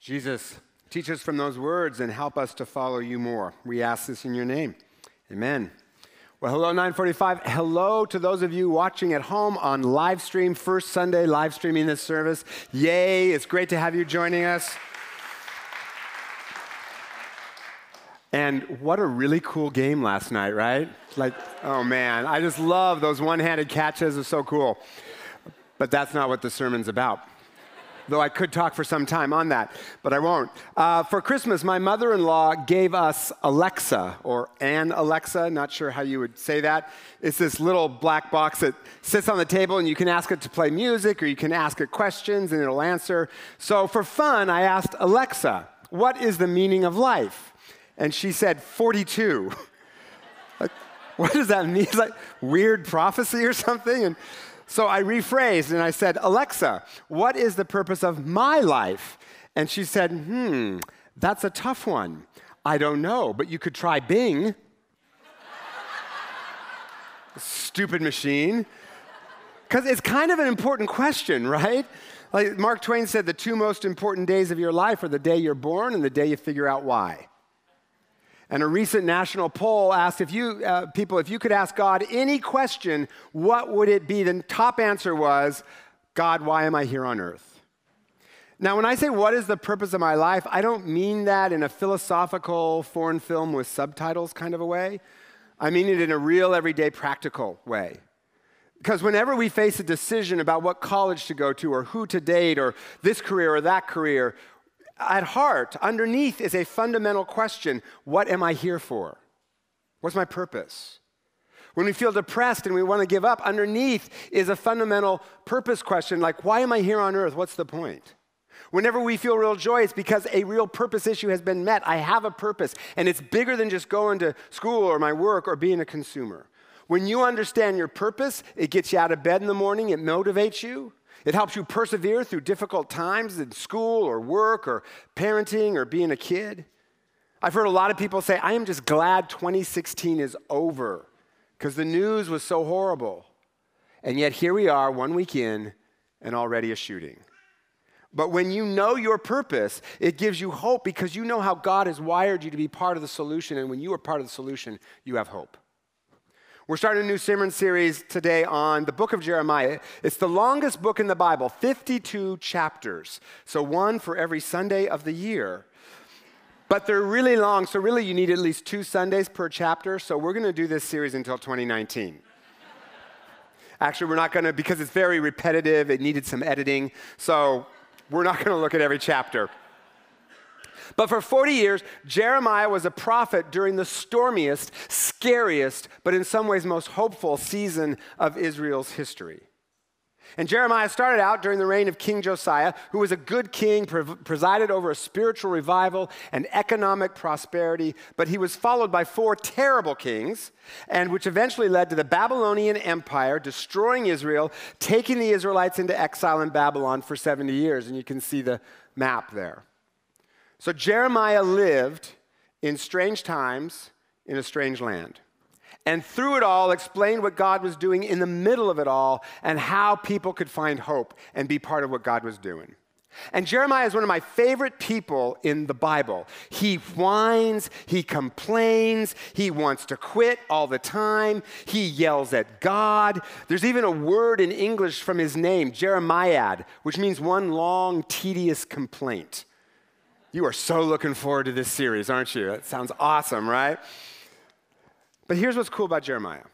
Jesus, teach us from those words and help us to follow you more. We ask this in your name. Amen. Well, hello, 945. Hello to those of you watching at home on live stream, first Sunday live streaming this service. Yay, it's great to have you joining us. And what a really cool game last night, right? Like, oh man, I just love those one handed catches, are so cool. But that's not what the sermon's about though I could talk for some time on that, but I won't. Uh, for Christmas, my mother in law gave us Alexa, or an Alexa, not sure how you would say that. It's this little black box that sits on the table, and you can ask it to play music, or you can ask it questions, and it'll answer. So for fun, I asked Alexa, What is the meaning of life? And she said, 42. like, what does that mean? It's like weird prophecy or something? And so I rephrased and I said, Alexa, what is the purpose of my life? And she said, hmm, that's a tough one. I don't know, but you could try Bing. Stupid machine. Because it's kind of an important question, right? Like Mark Twain said, the two most important days of your life are the day you're born and the day you figure out why. And a recent national poll asked if you, uh, people, if you could ask God any question, what would it be? The top answer was, God, why am I here on earth? Now, when I say what is the purpose of my life, I don't mean that in a philosophical foreign film with subtitles kind of a way. I mean it in a real, everyday, practical way. Because whenever we face a decision about what college to go to, or who to date, or this career or that career, at heart, underneath is a fundamental question what am I here for? What's my purpose? When we feel depressed and we want to give up, underneath is a fundamental purpose question like, why am I here on earth? What's the point? Whenever we feel real joy, it's because a real purpose issue has been met. I have a purpose, and it's bigger than just going to school or my work or being a consumer. When you understand your purpose, it gets you out of bed in the morning, it motivates you, it helps you persevere through difficult times in school or work or parenting or being a kid. I've heard a lot of people say, I am just glad 2016 is over because the news was so horrible. And yet here we are, one week in, and already a shooting. But when you know your purpose, it gives you hope because you know how God has wired you to be part of the solution. And when you are part of the solution, you have hope. We're starting a new sermon series today on the book of Jeremiah. It's the longest book in the Bible, 52 chapters. So, one for every Sunday of the year. But they're really long, so really you need at least two Sundays per chapter. So, we're going to do this series until 2019. Actually, we're not going to, because it's very repetitive, it needed some editing. So, we're not going to look at every chapter. But for 40 years, Jeremiah was a prophet during the stormiest, scariest, but in some ways most hopeful season of Israel's history. And Jeremiah started out during the reign of King Josiah, who was a good king, presided over a spiritual revival and economic prosperity, but he was followed by four terrible kings, and which eventually led to the Babylonian Empire destroying Israel, taking the Israelites into exile in Babylon for 70 years. And you can see the map there. So Jeremiah lived in strange times in a strange land. And through it all, explained what God was doing in the middle of it all and how people could find hope and be part of what God was doing. And Jeremiah is one of my favorite people in the Bible. He whines, he complains, he wants to quit all the time, he yells at God. There's even a word in English from his name, Jeremiad, which means one long, tedious complaint. You are so looking forward to this series, aren't you? That sounds awesome, right? But here's what's cool about Jeremiah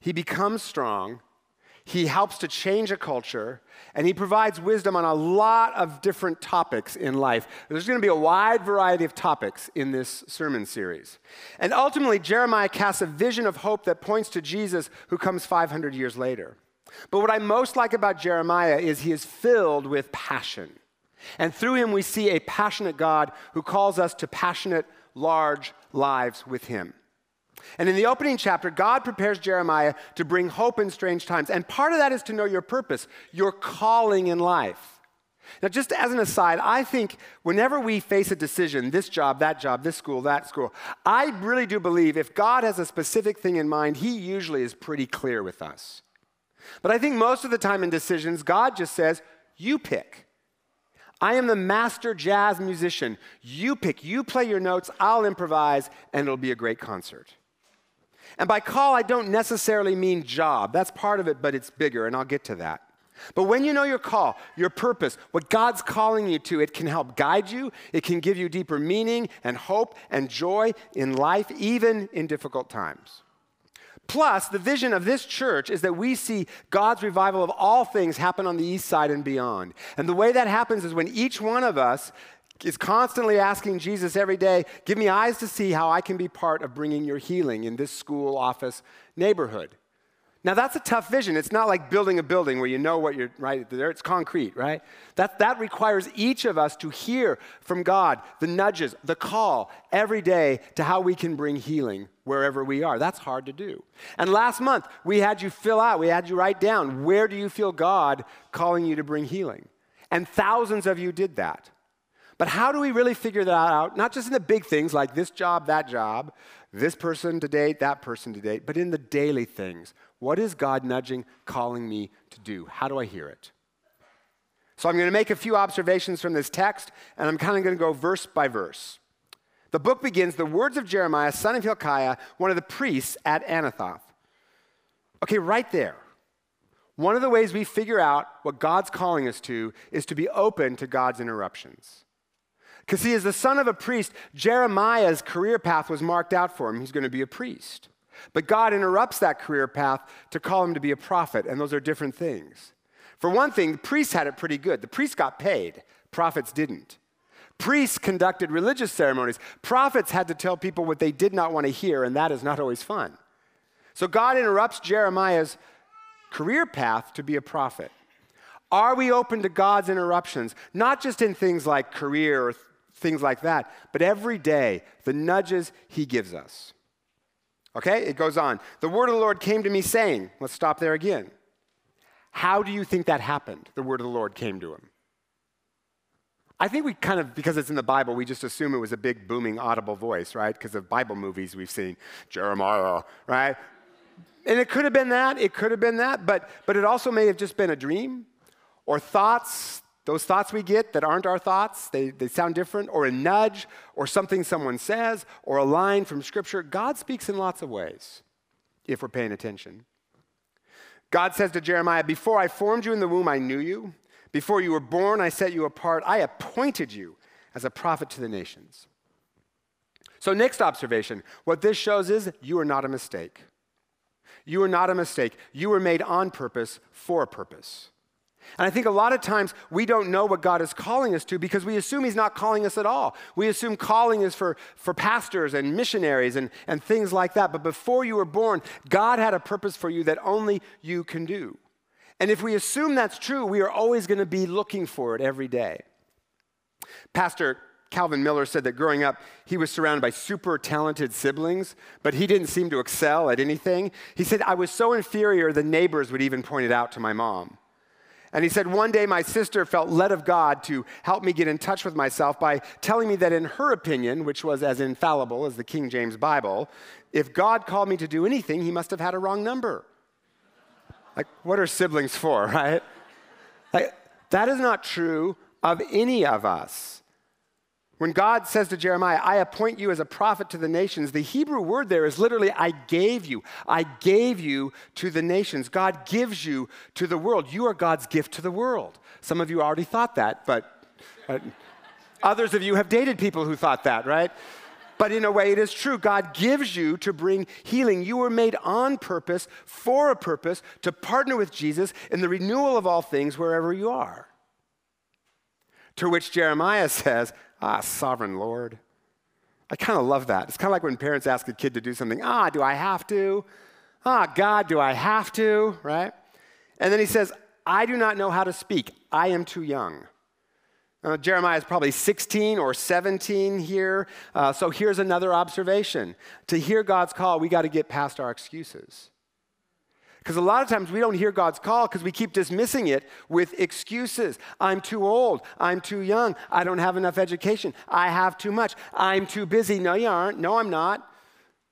he becomes strong, he helps to change a culture, and he provides wisdom on a lot of different topics in life. There's going to be a wide variety of topics in this sermon series. And ultimately, Jeremiah casts a vision of hope that points to Jesus who comes 500 years later. But what I most like about Jeremiah is he is filled with passion. And through him, we see a passionate God who calls us to passionate, large lives with him. And in the opening chapter, God prepares Jeremiah to bring hope in strange times. And part of that is to know your purpose, your calling in life. Now, just as an aside, I think whenever we face a decision, this job, that job, this school, that school, I really do believe if God has a specific thing in mind, He usually is pretty clear with us. But I think most of the time in decisions, God just says, You pick. I am the master jazz musician. You pick, you play your notes, I'll improvise, and it'll be a great concert. And by call, I don't necessarily mean job. That's part of it, but it's bigger, and I'll get to that. But when you know your call, your purpose, what God's calling you to, it can help guide you. It can give you deeper meaning and hope and joy in life, even in difficult times. Plus, the vision of this church is that we see God's revival of all things happen on the east side and beyond. And the way that happens is when each one of us is constantly asking Jesus every day, Give me eyes to see how I can be part of bringing your healing in this school, office, neighborhood. Now, that's a tough vision. It's not like building a building where you know what you're, right? There, it's concrete, right? That, that requires each of us to hear from God the nudges, the call every day to how we can bring healing wherever we are. That's hard to do. And last month, we had you fill out, we had you write down where do you feel God calling you to bring healing? And thousands of you did that. But how do we really figure that out? Not just in the big things like this job, that job, this person to date, that person to date, but in the daily things. What is God nudging, calling me to do? How do I hear it? So I'm going to make a few observations from this text, and I'm kind of going to go verse by verse. The book begins the words of Jeremiah, son of Hilkiah, one of the priests at Anathoth. Okay, right there. One of the ways we figure out what God's calling us to is to be open to God's interruptions. Because he is the son of a priest. Jeremiah's career path was marked out for him. He's going to be a priest. But God interrupts that career path to call him to be a prophet, and those are different things. For one thing, the priests had it pretty good. The priests got paid, prophets didn't. Priests conducted religious ceremonies. Prophets had to tell people what they did not want to hear, and that is not always fun. So God interrupts Jeremiah's career path to be a prophet. Are we open to God's interruptions, not just in things like career or things like that, but every day, the nudges he gives us. Okay, it goes on. The word of the Lord came to me saying, let's stop there again. How do you think that happened? The word of the Lord came to him. I think we kind of, because it's in the Bible, we just assume it was a big, booming, audible voice, right? Because of Bible movies we've seen, Jeremiah, right? And it could have been that, it could have been that, but, but it also may have just been a dream or thoughts those thoughts we get that aren't our thoughts, they, they sound different, or a nudge, or something someone says, or a line from Scripture. God speaks in lots of ways if we're paying attention. God says to Jeremiah, Before I formed you in the womb, I knew you. Before you were born, I set you apart. I appointed you as a prophet to the nations. So, next observation what this shows is you are not a mistake. You are not a mistake. You were made on purpose for a purpose. And I think a lot of times we don't know what God is calling us to because we assume He's not calling us at all. We assume calling is for, for pastors and missionaries and, and things like that. But before you were born, God had a purpose for you that only you can do. And if we assume that's true, we are always going to be looking for it every day. Pastor Calvin Miller said that growing up, he was surrounded by super talented siblings, but he didn't seem to excel at anything. He said, I was so inferior, the neighbors would even point it out to my mom. And he said, One day my sister felt led of God to help me get in touch with myself by telling me that, in her opinion, which was as infallible as the King James Bible, if God called me to do anything, he must have had a wrong number. Like, what are siblings for, right? Like, that is not true of any of us. When God says to Jeremiah, I appoint you as a prophet to the nations, the Hebrew word there is literally, I gave you. I gave you to the nations. God gives you to the world. You are God's gift to the world. Some of you already thought that, but uh, others of you have dated people who thought that, right? But in a way, it is true. God gives you to bring healing. You were made on purpose, for a purpose, to partner with Jesus in the renewal of all things wherever you are. To which Jeremiah says, Ah, sovereign Lord. I kind of love that. It's kind of like when parents ask a kid to do something. Ah, do I have to? Ah, God, do I have to? Right? And then he says, I do not know how to speak. I am too young. Uh, Jeremiah is probably 16 or 17 here. Uh, so here's another observation. To hear God's call, we got to get past our excuses. Because a lot of times we don't hear God's call because we keep dismissing it with excuses. I'm too old. I'm too young. I don't have enough education. I have too much. I'm too busy. No, you aren't. No, I'm not.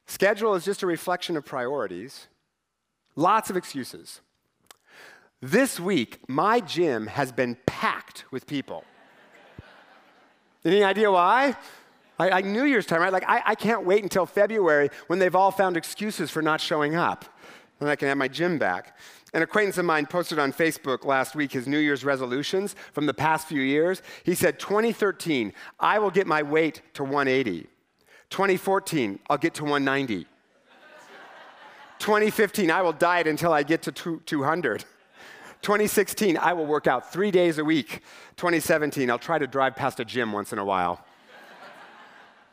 Schedule is just a reflection of priorities. Lots of excuses. This week, my gym has been packed with people. Any idea why? Like, New Year's time, right? Like, I, I can't wait until February when they've all found excuses for not showing up. And I can have my gym back. An acquaintance of mine posted on Facebook last week his New Year's resolutions from the past few years. He said, 2013, I will get my weight to 180. 2014, I'll get to 190. 2015, I will diet until I get to 200. 2016, I will work out three days a week. 2017, I'll try to drive past a gym once in a while.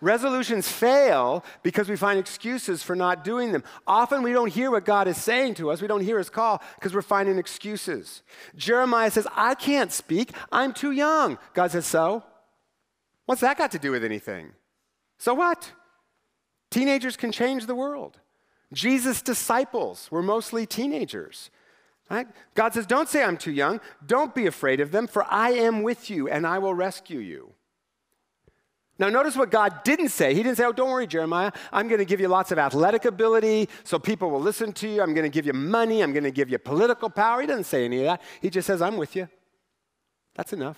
Resolutions fail because we find excuses for not doing them. Often we don't hear what God is saying to us. We don't hear his call because we're finding excuses. Jeremiah says, I can't speak. I'm too young. God says, So? What's that got to do with anything? So what? Teenagers can change the world. Jesus' disciples were mostly teenagers. Right? God says, Don't say I'm too young. Don't be afraid of them, for I am with you and I will rescue you. Now, notice what God didn't say. He didn't say, Oh, don't worry, Jeremiah. I'm going to give you lots of athletic ability so people will listen to you. I'm going to give you money. I'm going to give you political power. He doesn't say any of that. He just says, I'm with you. That's enough.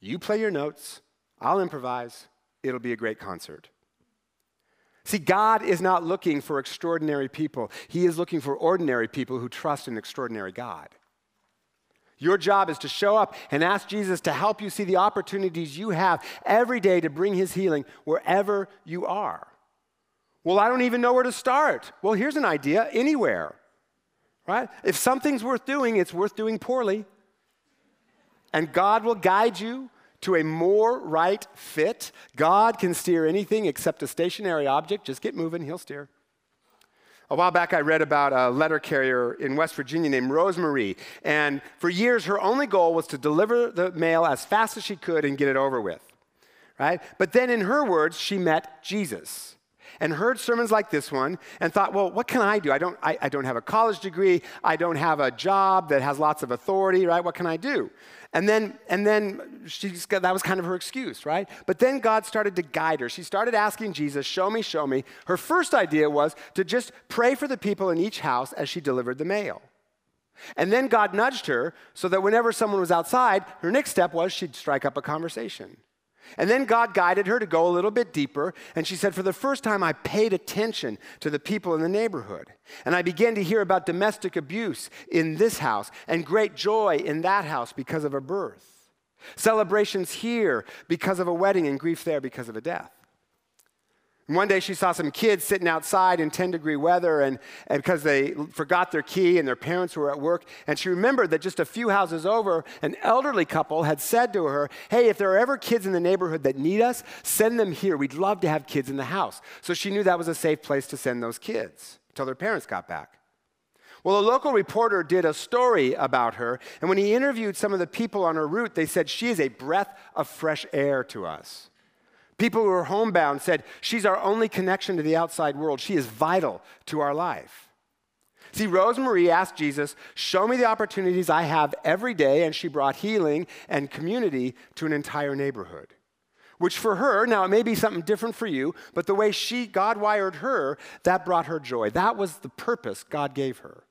You play your notes. I'll improvise. It'll be a great concert. See, God is not looking for extraordinary people, He is looking for ordinary people who trust an extraordinary God. Your job is to show up and ask Jesus to help you see the opportunities you have every day to bring his healing wherever you are. Well, I don't even know where to start. Well, here's an idea anywhere, right? If something's worth doing, it's worth doing poorly. And God will guide you to a more right fit. God can steer anything except a stationary object. Just get moving, he'll steer. A while back, I read about a letter carrier in West Virginia named Rosemarie. And for years, her only goal was to deliver the mail as fast as she could and get it over with. Right? But then, in her words, she met Jesus and heard sermons like this one and thought, well, what can I do? I don't, I, I don't have a college degree. I don't have a job that has lots of authority, right? What can I do? And then, and then she's got, that was kind of her excuse, right? But then God started to guide her. She started asking Jesus, Show me, show me. Her first idea was to just pray for the people in each house as she delivered the mail. And then God nudged her so that whenever someone was outside, her next step was she'd strike up a conversation. And then God guided her to go a little bit deeper. And she said, For the first time, I paid attention to the people in the neighborhood. And I began to hear about domestic abuse in this house and great joy in that house because of a birth. Celebrations here because of a wedding and grief there because of a death. And one day she saw some kids sitting outside in 10 degree weather and, and because they forgot their key and their parents were at work. And she remembered that just a few houses over, an elderly couple had said to her, Hey, if there are ever kids in the neighborhood that need us, send them here. We'd love to have kids in the house. So she knew that was a safe place to send those kids until their parents got back. Well, a local reporter did a story about her, and when he interviewed some of the people on her route, they said, She is a breath of fresh air to us. People who are homebound said, She's our only connection to the outside world. She is vital to our life. See, Rosemarie asked Jesus, Show me the opportunities I have every day, and she brought healing and community to an entire neighborhood. Which for her, now it may be something different for you, but the way she, God wired her, that brought her joy. That was the purpose God gave her.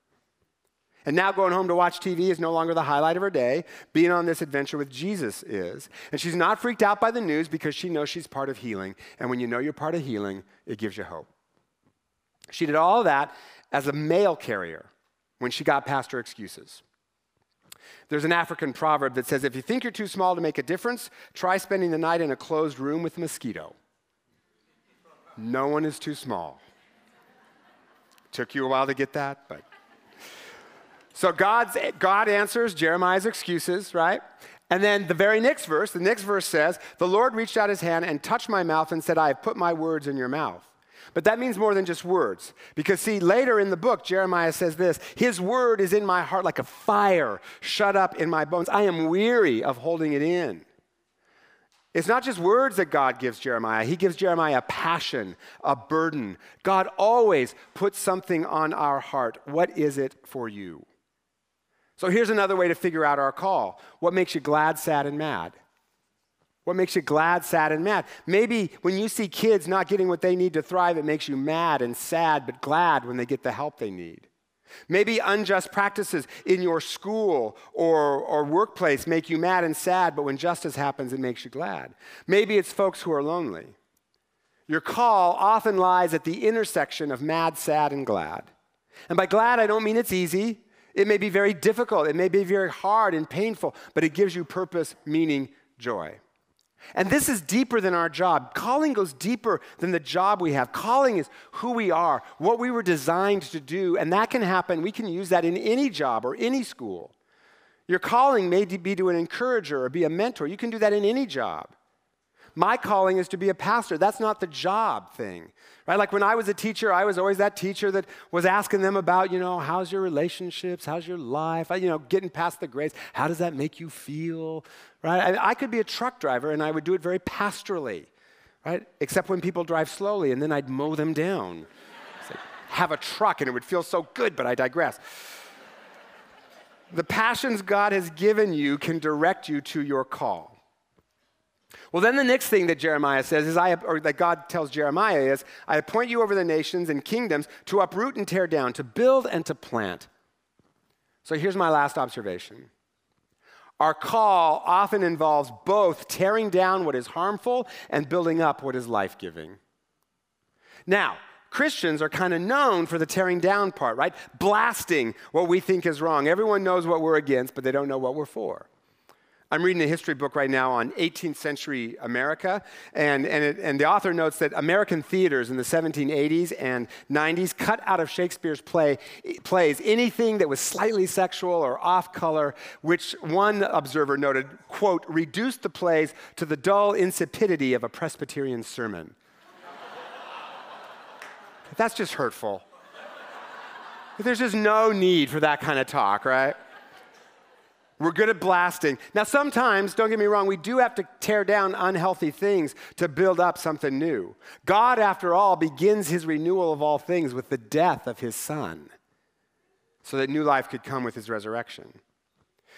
And now going home to watch TV is no longer the highlight of her day. Being on this adventure with Jesus is. And she's not freaked out by the news because she knows she's part of healing. And when you know you're part of healing, it gives you hope. She did all that as a mail carrier when she got past her excuses. There's an African proverb that says if you think you're too small to make a difference, try spending the night in a closed room with a mosquito. No one is too small. Took you a while to get that, but so God's, God answers Jeremiah's excuses, right? And then the very next verse, the next verse says, The Lord reached out his hand and touched my mouth and said, I have put my words in your mouth. But that means more than just words. Because, see, later in the book, Jeremiah says this His word is in my heart like a fire shut up in my bones. I am weary of holding it in. It's not just words that God gives Jeremiah, He gives Jeremiah a passion, a burden. God always puts something on our heart. What is it for you? So here's another way to figure out our call. What makes you glad, sad, and mad? What makes you glad, sad, and mad? Maybe when you see kids not getting what they need to thrive, it makes you mad and sad, but glad when they get the help they need. Maybe unjust practices in your school or, or workplace make you mad and sad, but when justice happens, it makes you glad. Maybe it's folks who are lonely. Your call often lies at the intersection of mad, sad, and glad. And by glad, I don't mean it's easy. It may be very difficult, it may be very hard and painful, but it gives you purpose, meaning, joy. And this is deeper than our job. Calling goes deeper than the job we have. Calling is who we are, what we were designed to do, and that can happen. We can use that in any job or any school. Your calling may be to an encourager or be a mentor. You can do that in any job. My calling is to be a pastor. That's not the job thing. Right? Like when I was a teacher, I was always that teacher that was asking them about, you know, how's your relationships? How's your life? You know, getting past the grades. How does that make you feel? Right? I, I could be a truck driver and I would do it very pastorally, right? Except when people drive slowly and then I'd mow them down. Like, have a truck and it would feel so good, but I digress. The passions God has given you can direct you to your call. Well, then the next thing that Jeremiah says is, I, or that God tells Jeremiah is, I appoint you over the nations and kingdoms to uproot and tear down, to build and to plant. So here's my last observation. Our call often involves both tearing down what is harmful and building up what is life giving. Now, Christians are kind of known for the tearing down part, right? Blasting what we think is wrong. Everyone knows what we're against, but they don't know what we're for. I'm reading a history book right now on 18th century America, and, and, it, and, the author notes that American theaters in the 1780s and 90s cut out of Shakespeare's play, plays anything that was slightly sexual or off color, which one observer noted, quote, reduced the plays to the dull insipidity of a Presbyterian sermon. That's just hurtful. There's just no need for that kind of talk, right? We're good at blasting. Now, sometimes, don't get me wrong, we do have to tear down unhealthy things to build up something new. God, after all, begins his renewal of all things with the death of his son so that new life could come with his resurrection.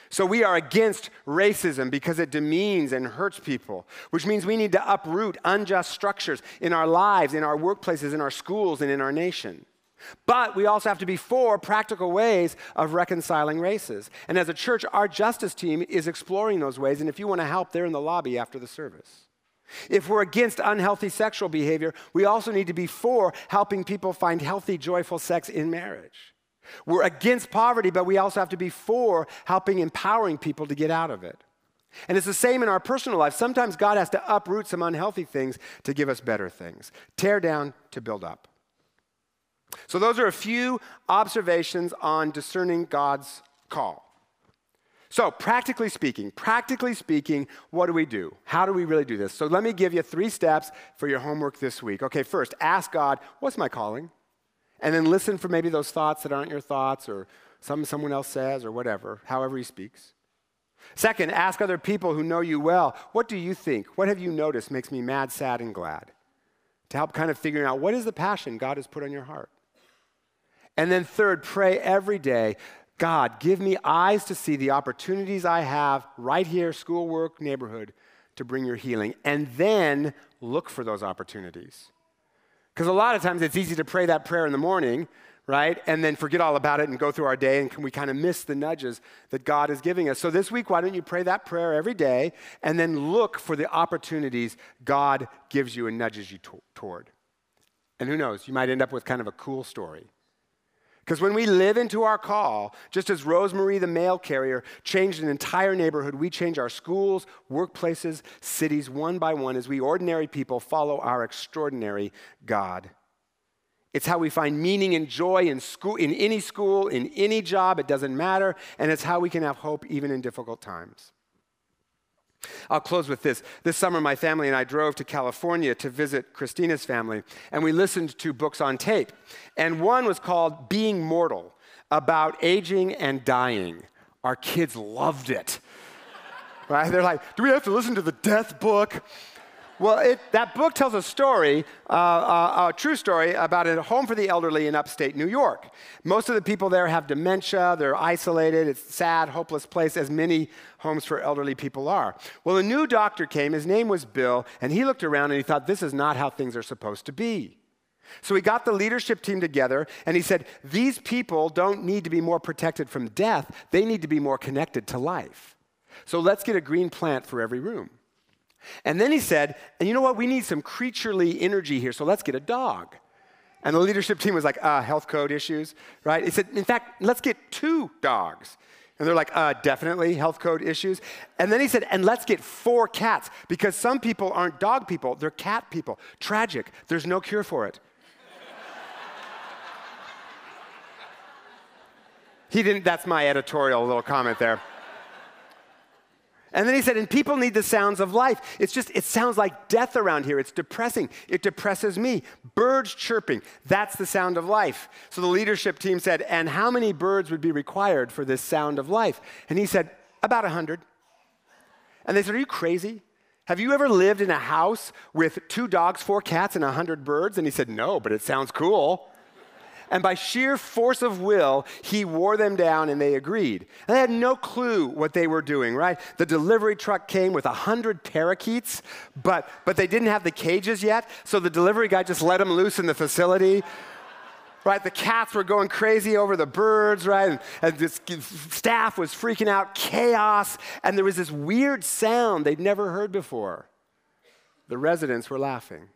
So we are against racism because it demeans and hurts people, which means we need to uproot unjust structures in our lives, in our workplaces, in our schools, and in our nation. But we also have to be for practical ways of reconciling races. And as a church, our justice team is exploring those ways. And if you want to help, they're in the lobby after the service. If we're against unhealthy sexual behavior, we also need to be for helping people find healthy, joyful sex in marriage. We're against poverty, but we also have to be for helping empowering people to get out of it. And it's the same in our personal life. Sometimes God has to uproot some unhealthy things to give us better things, tear down to build up. So, those are a few observations on discerning God's call. So, practically speaking, practically speaking, what do we do? How do we really do this? So, let me give you three steps for your homework this week. Okay, first, ask God, what's my calling? And then listen for maybe those thoughts that aren't your thoughts or something someone else says or whatever, however he speaks. Second, ask other people who know you well, what do you think? What have you noticed makes me mad, sad, and glad? To help kind of figuring out what is the passion God has put on your heart. And then, third, pray every day God, give me eyes to see the opportunities I have right here, schoolwork, neighborhood, to bring your healing. And then look for those opportunities. Because a lot of times it's easy to pray that prayer in the morning, right? And then forget all about it and go through our day, and we kind of miss the nudges that God is giving us. So this week, why don't you pray that prayer every day and then look for the opportunities God gives you and nudges you to- toward? And who knows, you might end up with kind of a cool story. Because when we live into our call, just as Rosemarie, the mail carrier, changed an entire neighborhood, we change our schools, workplaces, cities one by one as we ordinary people follow our extraordinary God. It's how we find meaning and joy in, school, in any school, in any job, it doesn't matter, and it's how we can have hope even in difficult times. I'll close with this. This summer, my family and I drove to California to visit Christina's family, and we listened to books on tape. And one was called Being Mortal, about aging and dying. Our kids loved it. Right? They're like, do we have to listen to the death book? Well, it, that book tells a story, uh, uh, a true story, about a home for the elderly in upstate New York. Most of the people there have dementia, they're isolated, it's a sad, hopeless place, as many homes for elderly people are. Well, a new doctor came, his name was Bill, and he looked around and he thought, this is not how things are supposed to be. So he got the leadership team together and he said, These people don't need to be more protected from death, they need to be more connected to life. So let's get a green plant for every room. And then he said, And you know what? We need some creaturely energy here, so let's get a dog. And the leadership team was like, uh, health code issues, right? He said, In fact, let's get two dogs. And they're like, uh, definitely, health code issues. And then he said, and let's get four cats because some people aren't dog people, they're cat people. Tragic. There's no cure for it. He didn't, that's my editorial little comment there. And then he said, and people need the sounds of life. It's just, it sounds like death around here. It's depressing. It depresses me. Birds chirping, that's the sound of life. So the leadership team said, and how many birds would be required for this sound of life? And he said, about 100. And they said, are you crazy? Have you ever lived in a house with two dogs, four cats, and 100 birds? And he said, no, but it sounds cool. And by sheer force of will, he wore them down and they agreed. And they had no clue what they were doing, right? The delivery truck came with 100 parakeets, but, but they didn't have the cages yet. So the delivery guy just let them loose in the facility. Right, the cats were going crazy over the birds, right? And, and this staff was freaking out, chaos, and there was this weird sound they'd never heard before. The residents were laughing,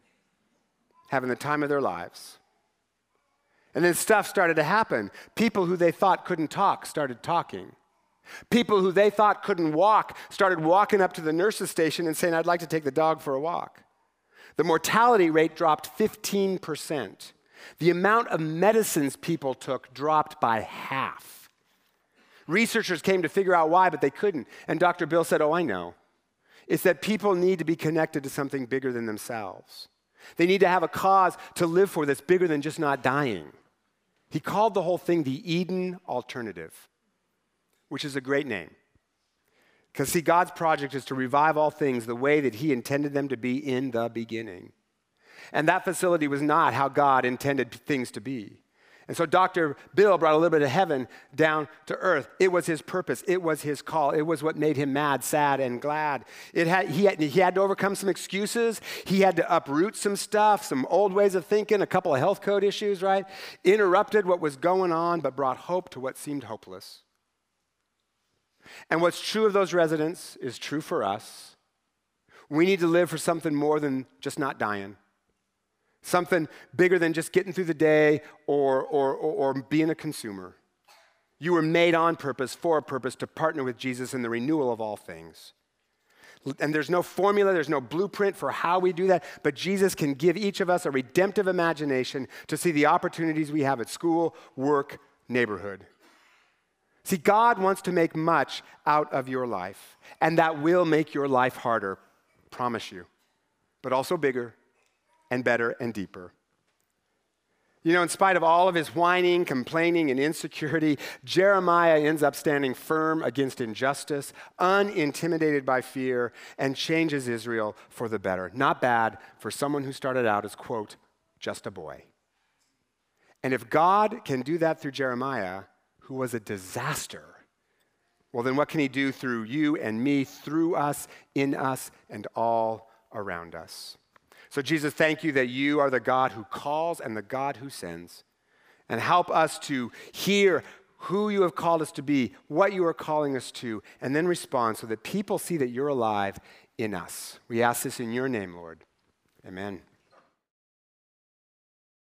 having the time of their lives. And then stuff started to happen. People who they thought couldn't talk started talking. People who they thought couldn't walk started walking up to the nurse's station and saying, I'd like to take the dog for a walk. The mortality rate dropped 15%. The amount of medicines people took dropped by half. Researchers came to figure out why, but they couldn't. And Dr. Bill said, Oh, I know. It's that people need to be connected to something bigger than themselves. They need to have a cause to live for that's bigger than just not dying. He called the whole thing the Eden Alternative, which is a great name. Because, see, God's project is to revive all things the way that He intended them to be in the beginning. And that facility was not how God intended things to be. And so Dr. Bill brought a little bit of heaven down to earth. It was his purpose. It was his call. It was what made him mad, sad, and glad. It had, he, had, he had to overcome some excuses. He had to uproot some stuff, some old ways of thinking, a couple of health code issues, right? Interrupted what was going on, but brought hope to what seemed hopeless. And what's true of those residents is true for us. We need to live for something more than just not dying something bigger than just getting through the day or, or, or, or, being a consumer. You were made on purpose, for a purpose, to partner with Jesus in the renewal of all things. And there's no formula, there's no blueprint for how we do that, but Jesus can give each of us a redemptive imagination to see the opportunities we have at school, work, neighborhood. See, God wants to make much out of your life, and that will make your life harder, promise you, but also bigger and better and deeper. You know, in spite of all of his whining, complaining, and insecurity, Jeremiah ends up standing firm against injustice, unintimidated by fear, and changes Israel for the better. Not bad for someone who started out as, quote, just a boy. And if God can do that through Jeremiah, who was a disaster, well, then what can he do through you and me, through us, in us, and all around us? So, Jesus, thank you that you are the God who calls and the God who sends. And help us to hear who you have called us to be, what you are calling us to, and then respond so that people see that you're alive in us. We ask this in your name, Lord. Amen.